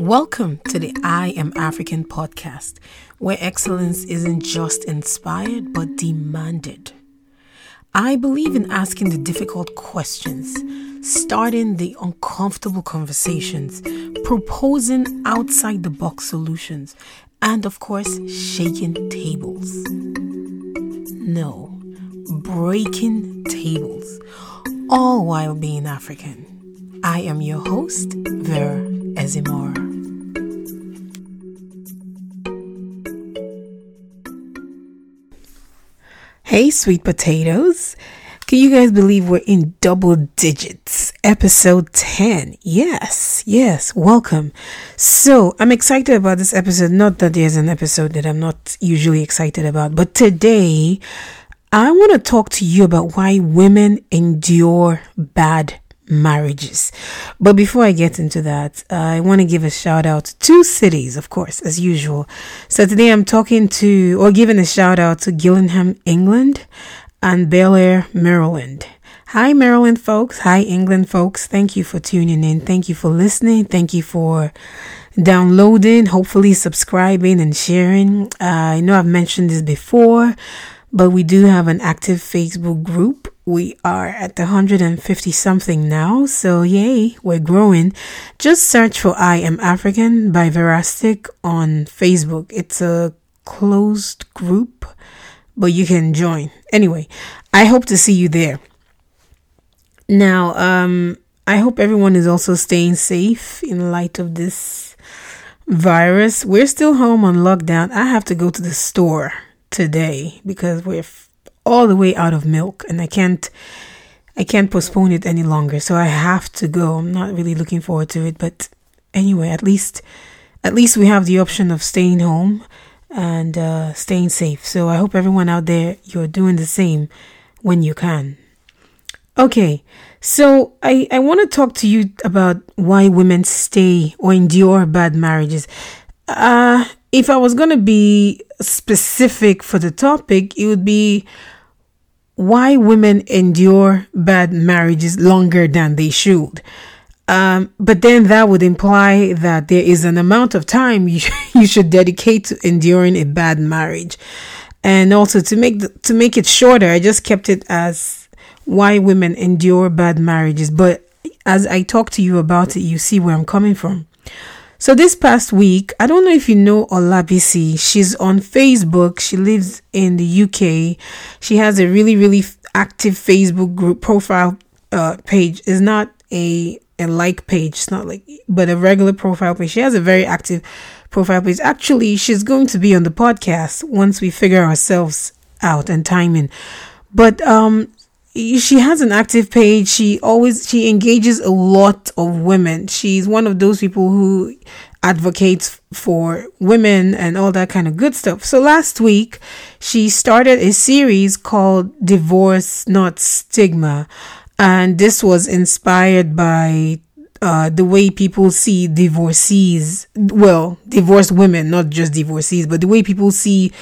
Welcome to the I Am African podcast, where excellence isn't just inspired but demanded. I believe in asking the difficult questions, starting the uncomfortable conversations, proposing outside the box solutions, and of course, shaking tables. No, breaking tables, all while being African. I am your host, Vera Ezimora. Hey, sweet potatoes. Can you guys believe we're in double digits? Episode 10. Yes, yes, welcome. So, I'm excited about this episode. Not that there's an episode that I'm not usually excited about, but today I want to talk to you about why women endure bad marriages. But before I get into that, I want to give a shout out to two cities, of course, as usual. So today I'm talking to, or giving a shout out to Gillingham, England and Bel Air, Maryland. Hi, Maryland folks. Hi, England folks. Thank you for tuning in. Thank you for listening. Thank you for downloading, hopefully subscribing and sharing. Uh, I know I've mentioned this before, but we do have an active Facebook group we are at the 150 something now, so yay, we're growing. Just search for I Am African by Verastic on Facebook. It's a closed group, but you can join. Anyway, I hope to see you there. Now, um, I hope everyone is also staying safe in light of this virus. We're still home on lockdown. I have to go to the store today because we're all the way out of milk and I can't I can't postpone it any longer. So I have to go. I'm not really looking forward to it, but anyway, at least at least we have the option of staying home and uh, staying safe. So I hope everyone out there you're doing the same when you can. Okay, so I, I want to talk to you about why women stay or endure bad marriages. Uh, if I was going to be specific for the topic, it would be why women endure bad marriages longer than they should. Um, but then that would imply that there is an amount of time you, you should dedicate to enduring a bad marriage. And also to make the, to make it shorter, I just kept it as why women endure bad marriages. But as I talk to you about it, you see where I'm coming from. So this past week, I don't know if you know Olabisi. She's on Facebook. She lives in the UK. She has a really, really active Facebook group profile uh, page. It's not a a like page. It's not like, but a regular profile page. She has a very active profile page. Actually, she's going to be on the podcast once we figure ourselves out and timing. But um, she has an active page. She always she engages a lot of women. She's one of those people who advocates for women and all that kind of good stuff. So last week she started a series called Divorce Not Stigma and this was inspired by uh, the way people see divorcees, well, divorced women, not just divorcees, but the way people see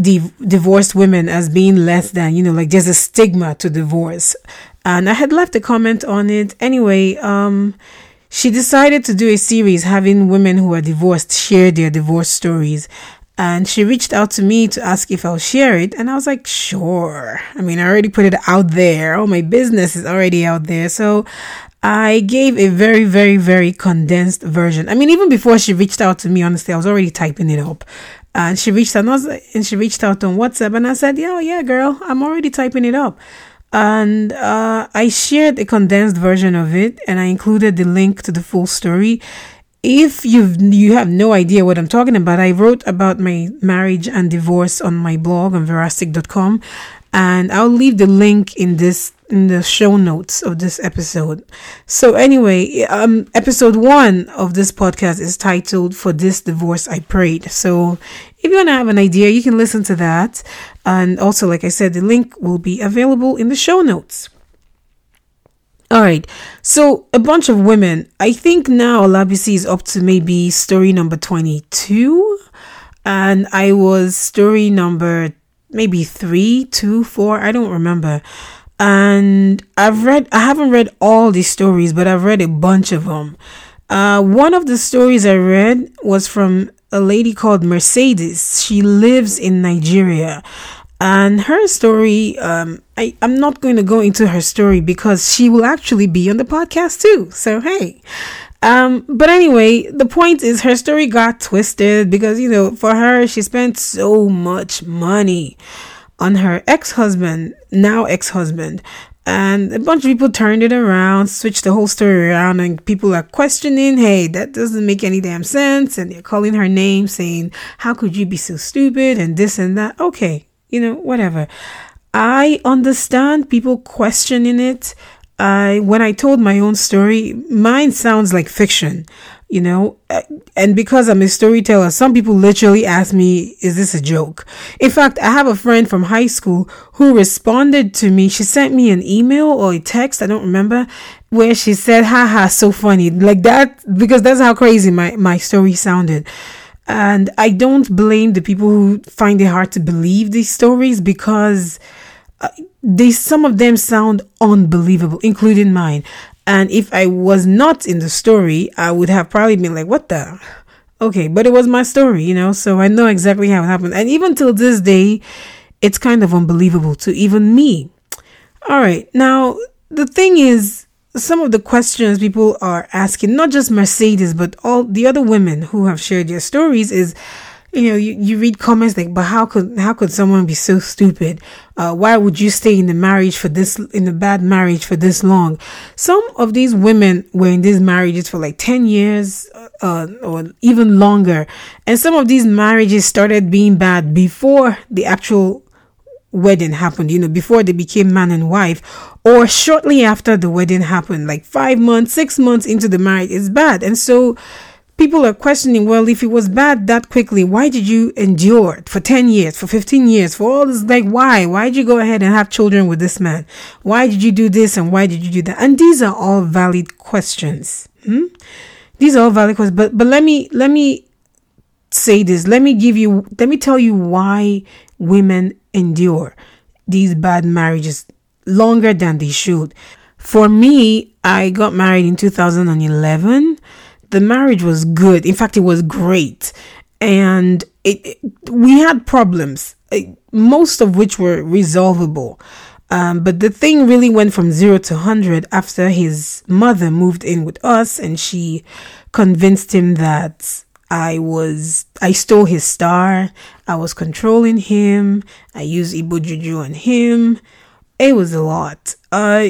div- divorced women as being less than, you know, like there's a stigma to divorce. And I had left a comment on it. Anyway, um, she decided to do a series having women who are divorced share their divorce stories. And she reached out to me to ask if I'll share it. And I was like, sure. I mean, I already put it out there. All my business is already out there. So I gave a very, very, very condensed version. I mean, even before she reached out to me, honestly, I was already typing it up. And she reached out and she reached out on WhatsApp and I said, Yeah, yeah, girl, I'm already typing it up. And uh, I shared a condensed version of it and I included the link to the full story. If you've you have no idea what I'm talking about, I wrote about my marriage and divorce on my blog on verastic.com and I'll leave the link in this in the show notes of this episode. So anyway, um episode 1 of this podcast is titled For This Divorce I Prayed. So if you want to have an idea, you can listen to that. And also like I said, the link will be available in the show notes. All right. So a bunch of women. I think now Olabisi is up to maybe story number 22 and I was story number maybe three, two, four, I don't remember. And I've read, I haven't read all these stories, but I've read a bunch of them. Uh, one of the stories I read was from a lady called Mercedes. She lives in Nigeria. And her story, um, I, I'm not going to go into her story because she will actually be on the podcast too. So, hey. Um, but anyway, the point is her story got twisted because, you know, for her, she spent so much money on her ex husband, now ex husband. And a bunch of people turned it around, switched the whole story around, and people are questioning, hey, that doesn't make any damn sense. And they're calling her name, saying, how could you be so stupid? And this and that. Okay, you know, whatever. I understand people questioning it. I when I told my own story, mine sounds like fiction you know? And because i'm a storyteller some people literally ask me is this a joke? In fact i have a friend from high school who responded to me. She sent me an email or a text i don't remember where she said haha so funny. Like that because that's how crazy my, my story sounded. And i don't blame the people who find it hard to believe these stories because uh, they some of them sound unbelievable including mine and if I was not in the story, I would have probably been like, what the? Okay, but it was my story, you know, so I know exactly how it happened. And even till this day, it's kind of unbelievable to even me. All right, now the thing is, some of the questions people are asking, not just Mercedes, but all the other women who have shared their stories, is you know, you, you read comments like, but how could, how could someone be so stupid? Uh, why would you stay in the marriage for this, in a bad marriage for this long? Some of these women were in these marriages for like 10 years, uh, or even longer. And some of these marriages started being bad before the actual wedding happened, you know, before they became man and wife, or shortly after the wedding happened, like five months, six months into the marriage, it's bad. And so, people are questioning, well, if it was bad that quickly, why did you endure for 10 years, for 15 years, for all this? Like, why? Why did you go ahead and have children with this man? Why did you do this and why did you do that? And these are all valid questions. Hmm? These are all valid questions. But, but let me, let me say this. Let me give you, let me tell you why women endure these bad marriages longer than they should. For me, I got married in 2011 the marriage was good. In fact, it was great. And it, it we had problems, uh, most of which were resolvable. Um, but the thing really went from zero to 100 after his mother moved in with us and she convinced him that I was, I stole his star. I was controlling him. I used Igbo Juju on him. It was a lot. Uh,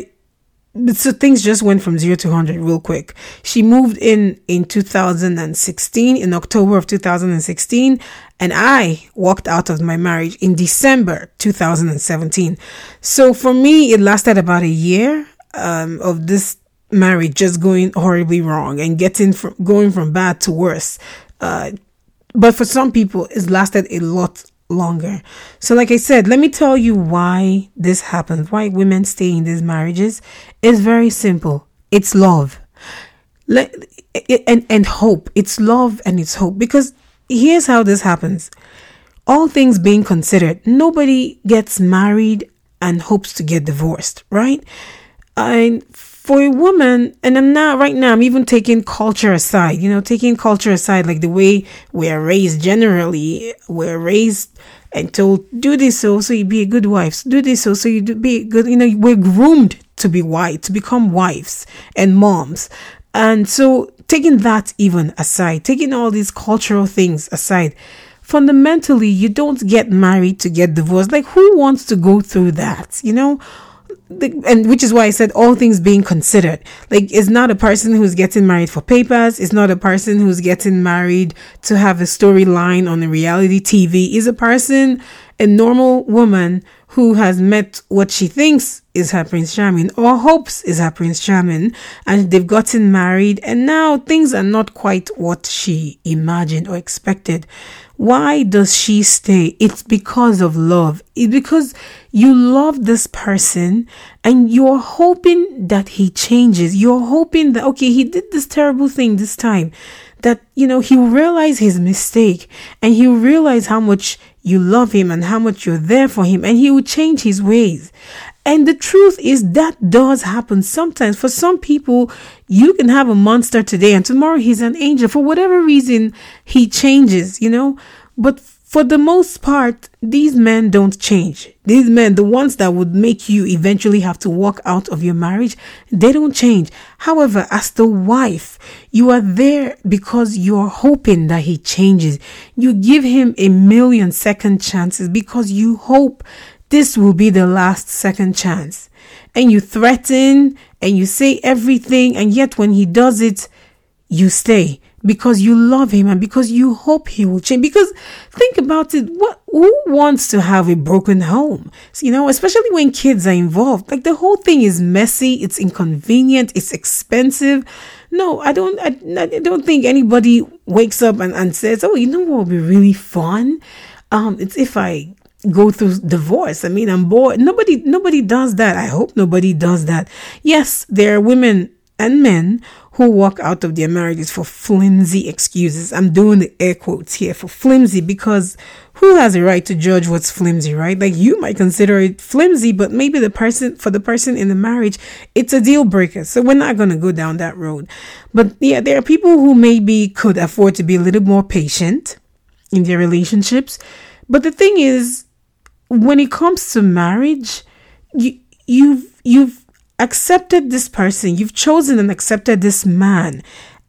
so things just went from zero to 100 real quick. She moved in in 2016, in October of 2016, and I walked out of my marriage in December 2017. So for me, it lasted about a year um, of this marriage just going horribly wrong and getting from going from bad to worse. Uh, but for some people, it's lasted a lot longer. So, like I said, let me tell you why this happens, why women stay in these marriages. It's very simple it's love. Let, and, and hope. It's love and it's hope. Because here's how this happens all things being considered, nobody gets married and hopes to get divorced, right? And for a woman, and I'm not right now, I'm even taking culture aside, you know, taking culture aside, like the way we're raised generally, we're raised and told, do this so, so you be a good wife, do this so, so you do be good, you know, we're groomed to be white, to become wives and moms. And so taking that even aside, taking all these cultural things aside, fundamentally, you don't get married to get divorced. Like, who wants to go through that? You know, the, and which is why I said all things being considered. Like, it's not a person who's getting married for papers. It's not a person who's getting married to have a storyline on a reality TV. Is a person, a normal woman who has met what she thinks is her Prince Charming or hopes is her Prince Charming, and they've gotten married, and now things are not quite what she imagined or expected. Why does she stay? It's because of love. It's because you love this person and you're hoping that he changes. You're hoping that, okay, he did this terrible thing this time, that, you know, he'll realize his mistake and he'll realize how much you love him and how much you're there for him and he will change his ways. And the truth is that does happen sometimes. For some people, you can have a monster today and tomorrow he's an angel. For whatever reason, he changes, you know. But for the most part, these men don't change. These men, the ones that would make you eventually have to walk out of your marriage, they don't change. However, as the wife, you are there because you're hoping that he changes. You give him a million second chances because you hope this will be the last second chance. And you threaten and you say everything, and yet when he does it, you stay because you love him and because you hope he will change. Because think about it, what who wants to have a broken home? You know, especially when kids are involved. Like the whole thing is messy, it's inconvenient, it's expensive. No, I don't I, I don't think anybody wakes up and, and says, Oh, you know what would be really fun? Um, it's if I go through divorce. I mean, I'm bored. Nobody nobody does that. I hope nobody does that. Yes, there are women and men who walk out of their marriages for flimsy excuses. I'm doing the air quotes here for flimsy because who has a right to judge what's flimsy, right? Like you might consider it flimsy, but maybe the person for the person in the marriage, it's a deal breaker. So we're not going to go down that road. But yeah, there are people who maybe could afford to be a little more patient in their relationships. But the thing is, when it comes to marriage, you you've you've accepted this person, you've chosen and accepted this man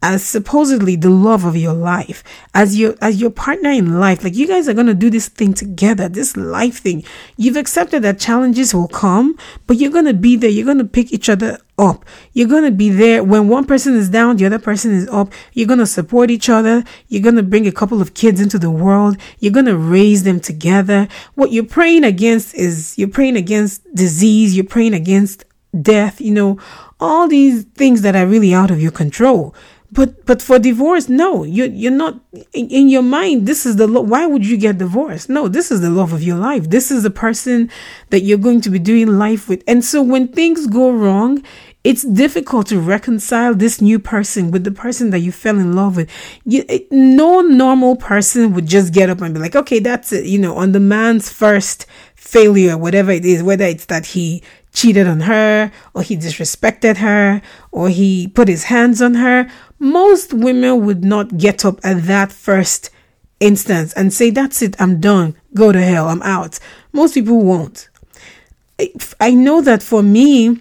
as supposedly the love of your life, as your as your partner in life. Like you guys are gonna do this thing together, this life thing. You've accepted that challenges will come, but you're gonna be there. You're gonna pick each other up. You're gonna be there when one person is down, the other person is up. You're gonna support each other. You're gonna bring a couple of kids into the world. You're gonna raise them together. What you're praying against is you're praying against disease. You're praying against death, you know, all these things that are really out of your control. But but for divorce, no, you you're not in, in your mind. This is the lo- why would you get divorced? No, this is the love of your life. This is the person that you're going to be doing life with. And so when things go wrong, it's difficult to reconcile this new person with the person that you fell in love with. You, it, no normal person would just get up and be like, okay, that's it. You know, on the man's first failure, whatever it is, whether it's that he cheated on her or he disrespected her or he put his hands on her, most women would not get up at that first instance and say, That's it, I'm done, go to hell, I'm out. Most people won't. I know that for me,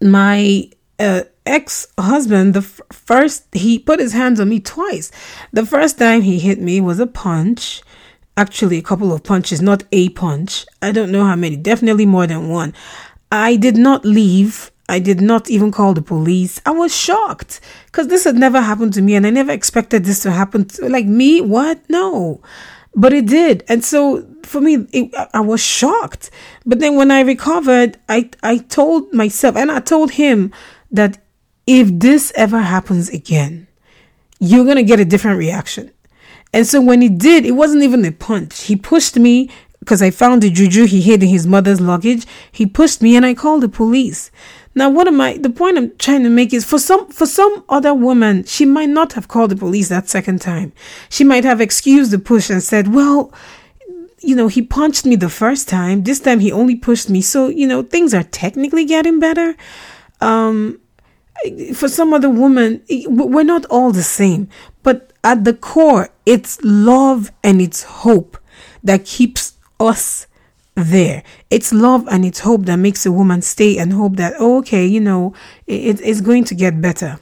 my uh, ex husband, the f- first, he put his hands on me twice. The first time he hit me was a punch actually a couple of punches, not a punch. I don't know how many, definitely more than one. I did not leave. I did not even call the police. I was shocked because this had never happened to me and I never expected this to happen to like me. What? No. But it did. And so for me, it, I was shocked. But then when I recovered, I, I told myself and I told him that if this ever happens again, you're going to get a different reaction. And so when he did, it wasn't even a punch. He pushed me because I found the juju he hid in his mother's luggage. He pushed me and I called the police. Now what am I the point I'm trying to make is for some for some other woman, she might not have called the police that second time. She might have excused the push and said, Well, you know, he punched me the first time. This time he only pushed me. So, you know, things are technically getting better. Um for some other woman, we're not all the same. But at the core, it's love and it's hope that keeps us there. It's love and it's hope that makes a woman stay and hope that, oh, okay, you know, it, it's going to get better.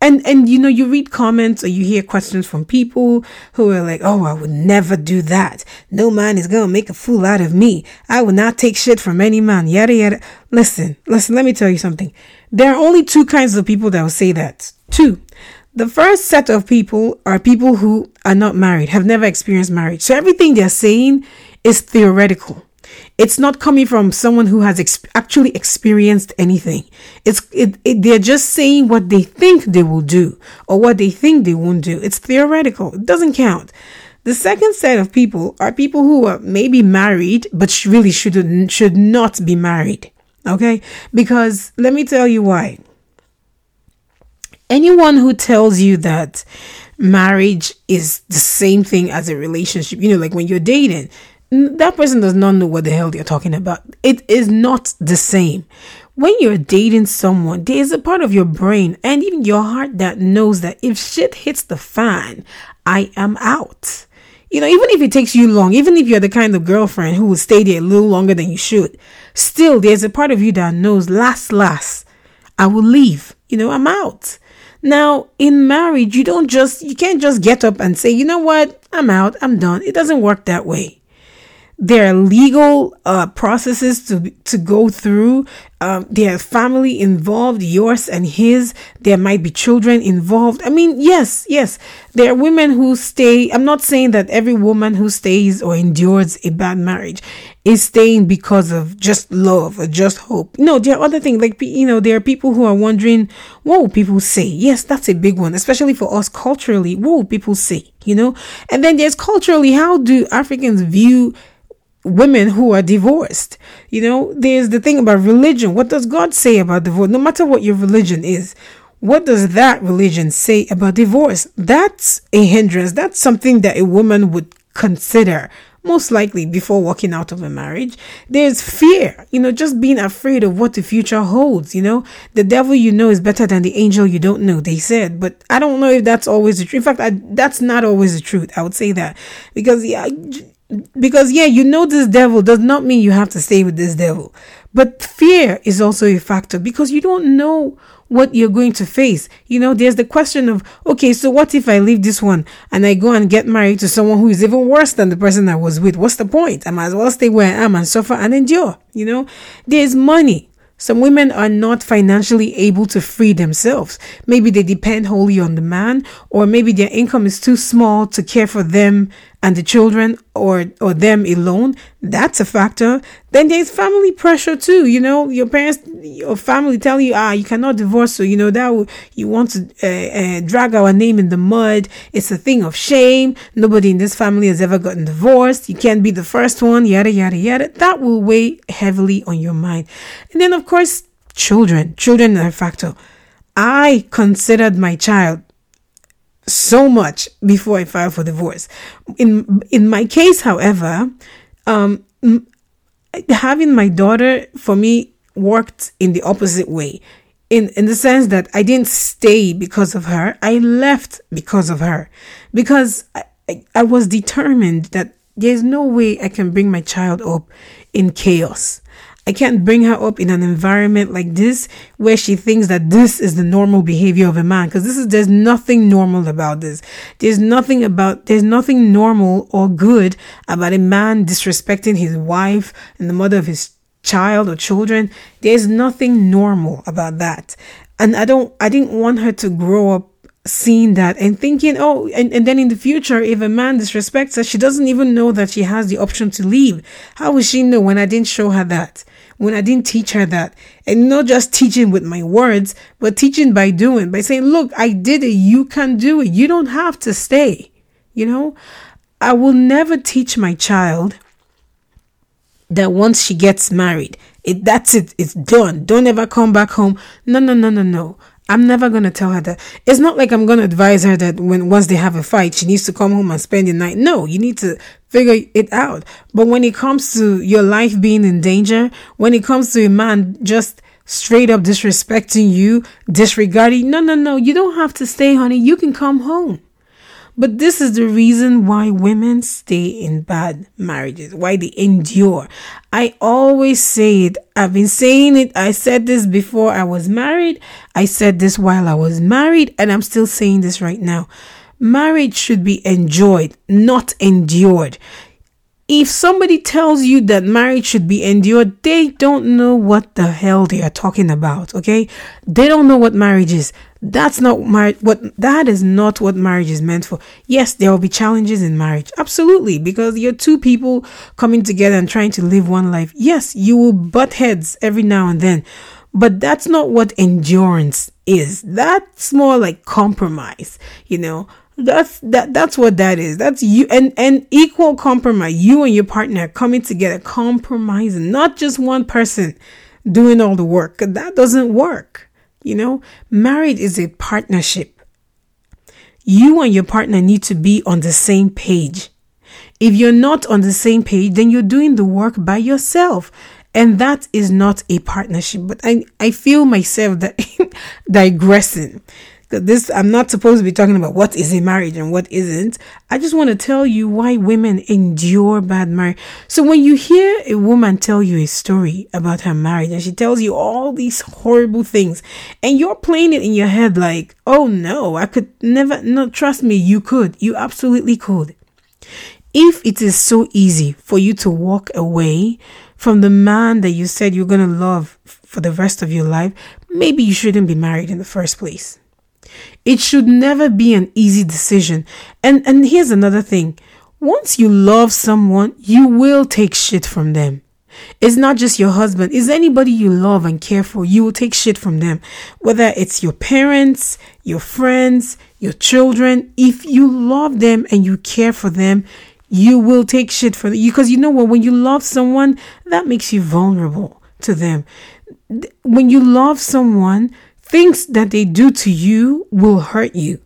And, and, you know, you read comments or you hear questions from people who are like, oh, I would never do that. No man is going to make a fool out of me. I will not take shit from any man. Yada, yada. Listen, listen, let me tell you something. There are only two kinds of people that will say that. Two. The first set of people are people who are not married, have never experienced marriage. So everything they're saying is theoretical. It's not coming from someone who has ex- actually experienced anything. It's it, it, they're just saying what they think they will do or what they think they won't do. It's theoretical. It doesn't count. The second set of people are people who are maybe married but really should should not be married. Okay? Because let me tell you why anyone who tells you that marriage is the same thing as a relationship, you know, like when you're dating, that person does not know what the hell they're talking about. It is not the same. When you're dating someone, there is a part of your brain and even your heart that knows that if shit hits the fan, I am out. You know, even if it takes you long, even if you're the kind of girlfriend who will stay there a little longer than you should, still there's a part of you that knows last, last, I will leave. You know, I'm out. Now, in marriage, you don't just, you can't just get up and say, you know what, I'm out, I'm done. It doesn't work that way there are legal uh, processes to to go through. Um, there are family involved, yours and his. There might be children involved. I mean, yes, yes, there are women who stay. I'm not saying that every woman who stays or endures a bad marriage is staying because of just love or just hope. No, there are other things like you know there are people who are wondering what will people say. Yes, that's a big one, especially for us culturally. What will people say? You know, and then there's culturally how do Africans view women who are divorced. You know, there's the thing about religion. What does God say about divorce? No matter what your religion is, what does that religion say about divorce? That's a hindrance. That's something that a woman would consider most likely before walking out of a marriage. There's fear, you know, just being afraid of what the future holds. You know, the devil you know is better than the angel you don't know, they said. But I don't know if that's always the truth. In fact, I, that's not always the truth. I would say that because, yeah, because yeah you know this devil does not mean you have to stay with this devil. But fear is also a factor because you don't know what you're going to face. You know there's the question of okay so what if i leave this one and i go and get married to someone who is even worse than the person i was with? What's the point? I might as well stay where i am and suffer and endure you know? There's money. Some women are not financially able to free themselves. Maybe they depend wholly on the man, or maybe their income is too small to care for them and the children or or them alone that's a factor. Then there's family pressure too you know. Your parents your family tell you ah you cannot divorce so you know that you want to uh, uh, drag our name in the mud. It's a thing of shame. Nobody in this family has ever gotten divorced. You can't be the first one yada yada yada. That will weigh heavily on your mind. And then of course children. Children are a factor. I considered my child so much before I filed for divorce. In in my case, however, um, having my daughter for me worked in the opposite way. In, in the sense that I didn't stay because of her, I left because of her. Because I, I, I was determined that there's no way I can bring my child up in chaos. I can't bring her up in an environment like this where she thinks that this is the normal behavior of a man because this is there's nothing normal about this. There's nothing about there's nothing normal or good about a man disrespecting his wife and the mother of his child or children. There's nothing normal about that. And I don't I didn't want her to grow up seeing that and thinking, oh, and, and then in the future, if a man disrespects her, she doesn't even know that she has the option to leave. How will she know when I didn't show her that? When I didn't teach her that. And not just teaching with my words, but teaching by doing, by saying, look, I did it. You can do it. You don't have to stay. You know, I will never teach my child that once she gets married, it that's it, it's done. Don't ever come back home. No, no, no, no, no. I'm never gonna tell her that. It's not like I'm gonna advise her that when once they have a fight, she needs to come home and spend the night. No, you need to figure it out. But when it comes to your life being in danger, when it comes to a man just straight up disrespecting you, disregarding, no, no, no, you don't have to stay, honey. You can come home. But this is the reason why women stay in bad marriages, why they endure. I always say it. I've been saying it. I said this before I was married. I said this while I was married, and I'm still saying this right now. Marriage should be enjoyed, not endured. If somebody tells you that marriage should be endured, they don't know what the hell they are talking about, okay? They don't know what marriage is. That's not marriage. What that is not what marriage is meant for. Yes, there will be challenges in marriage. Absolutely. Because you're two people coming together and trying to live one life. Yes, you will butt heads every now and then. But that's not what endurance is. That's more like compromise, you know. That's that that's what that is. That's you and and equal compromise. You and your partner coming together, compromising, not just one person doing all the work. That doesn't work. You know, marriage is a partnership. You and your partner need to be on the same page. If you're not on the same page, then you're doing the work by yourself. And that is not a partnership. But I, I feel myself that digressing this I'm not supposed to be talking about what is a marriage and what isn't. I just want to tell you why women endure bad marriage. So when you hear a woman tell you a story about her marriage and she tells you all these horrible things and you're playing it in your head like, "Oh no, I could never no trust me, you could. You absolutely could." If it is so easy for you to walk away from the man that you said you're going to love for the rest of your life, maybe you shouldn't be married in the first place. It should never be an easy decision. And and here's another thing. Once you love someone, you will take shit from them. It's not just your husband, it's anybody you love and care for. You will take shit from them. Whether it's your parents, your friends, your children, if you love them and you care for them, you will take shit for you Because you know what? When you love someone, that makes you vulnerable to them. When you love someone, things that they do to you will hurt you.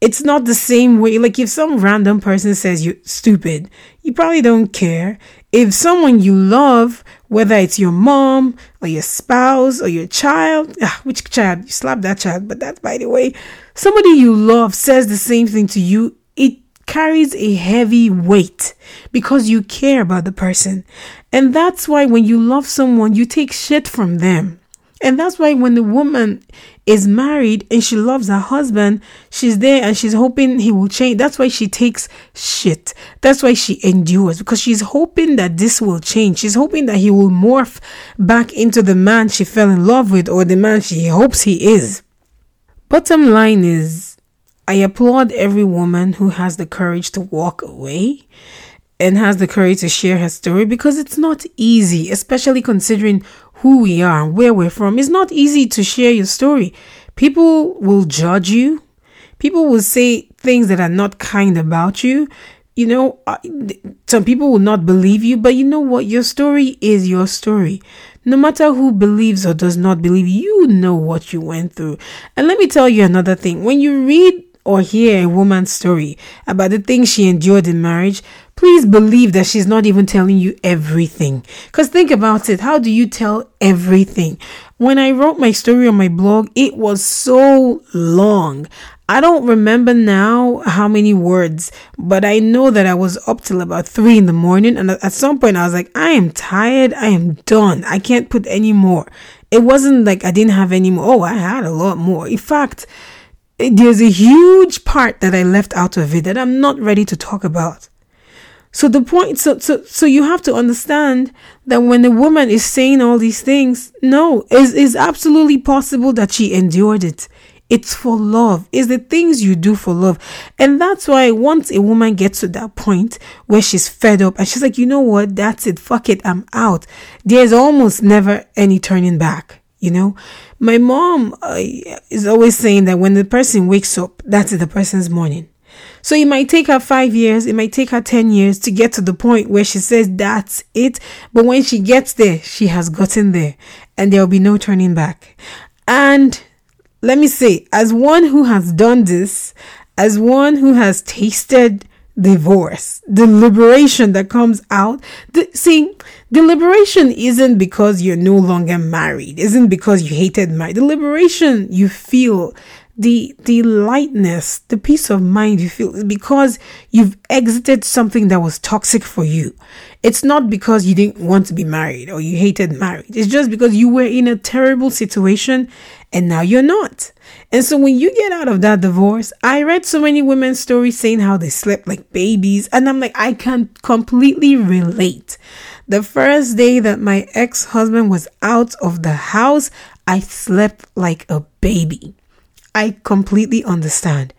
It's not the same way. Like if some random person says you're stupid, you probably don't care. If someone you love, whether it's your mom or your spouse or your child, ah, which child? You slap that child, but that by the way, somebody you love says the same thing to you, it carries a heavy weight because you care about the person. And that's why when you love someone, you take shit from them. And that's why when the woman is married and she loves her husband, she's there and she's hoping he will change. That's why she takes shit. That's why she endures because she's hoping that this will change. She's hoping that he will morph back into the man she fell in love with or the man she hopes he is. Bottom line is, I applaud every woman who has the courage to walk away and has the courage to share her story because it's not easy, especially considering who we are and where we're from. It's not easy to share your story. People will judge you. People will say things that are not kind about you. You know, some people will not believe you, but you know what? Your story is your story. No matter who believes or does not believe, you know what you went through. And let me tell you another thing. When you read or hear a woman's story about the things she endured in marriage, please believe that she's not even telling you everything. Because think about it how do you tell everything? When I wrote my story on my blog, it was so long. I don't remember now how many words, but I know that I was up till about three in the morning. And at some point, I was like, I am tired. I am done. I can't put any more. It wasn't like I didn't have any more. Oh, I had a lot more. In fact, there's a huge part that I left out of it that I'm not ready to talk about. So the point, so, so, so you have to understand that when a woman is saying all these things, no, it's, it's absolutely possible that she endured it. It's for love. It's the things you do for love. And that's why once a woman gets to that point where she's fed up and she's like, you know what? That's it. Fuck it. I'm out. There's almost never any turning back. You know, my mom uh, is always saying that when the person wakes up, that's the person's morning. So it might take her five years, it might take her 10 years to get to the point where she says that's it. But when she gets there, she has gotten there and there will be no turning back. And let me say, as one who has done this, as one who has tasted divorce, the liberation that comes out. The, see, the liberation isn't because you're no longer married, isn't because you hated marriage. The liberation you feel, the the lightness, the peace of mind you feel is because you've exited something that was toxic for you. It's not because you didn't want to be married or you hated marriage. It's just because you were in a terrible situation and now you're not. And so when you get out of that divorce, I read so many women's stories saying how they slept like babies. And I'm like, I can completely relate. The first day that my ex husband was out of the house, I slept like a baby. I completely understand.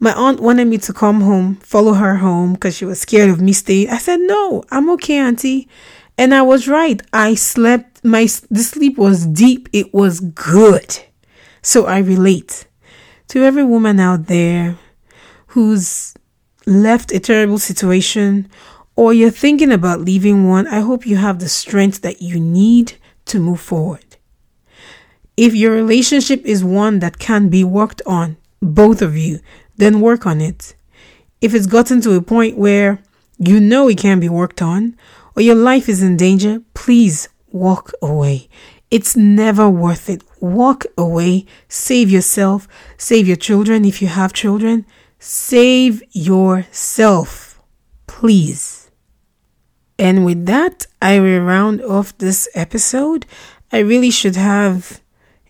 My aunt wanted me to come home, follow her home because she was scared of me staying. I said, No, I'm okay, Auntie. And I was right. I slept, my the sleep was deep, it was good. So I relate to every woman out there who's left a terrible situation or you're thinking about leaving one. I hope you have the strength that you need to move forward. If your relationship is one that can be worked on, both of you, then work on it. If it's gotten to a point where you know it can be worked on, or your life is in danger, please walk away. It's never worth it. Walk away. Save yourself. Save your children if you have children. Save yourself. Please. And with that, I will round off this episode. I really should have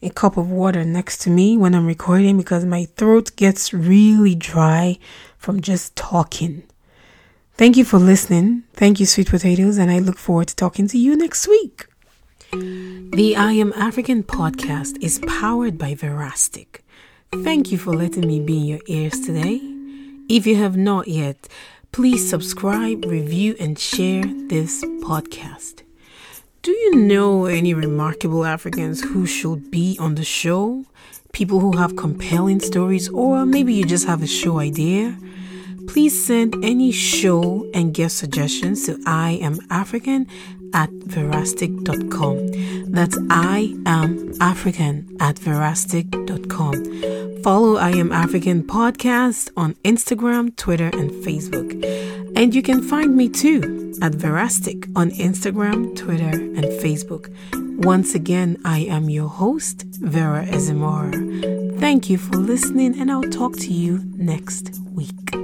a cup of water next to me when I'm recording because my throat gets really dry from just talking. Thank you for listening. Thank you, sweet potatoes, and I look forward to talking to you next week. The I Am African podcast is powered by Verastic. Thank you for letting me be in your ears today. If you have not yet, please subscribe, review, and share this podcast. Do you know any remarkable Africans who should be on the show? People who have compelling stories, or maybe you just have a show idea? Please send any show and guest suggestions to I am African at verastic.com. That's I am African at verastic.com. Follow I am African podcast on Instagram, Twitter, and Facebook. And you can find me too at Verastic on Instagram, Twitter, and Facebook. Once again, I am your host, Vera Ezimora. Thank you for listening, and I'll talk to you next week.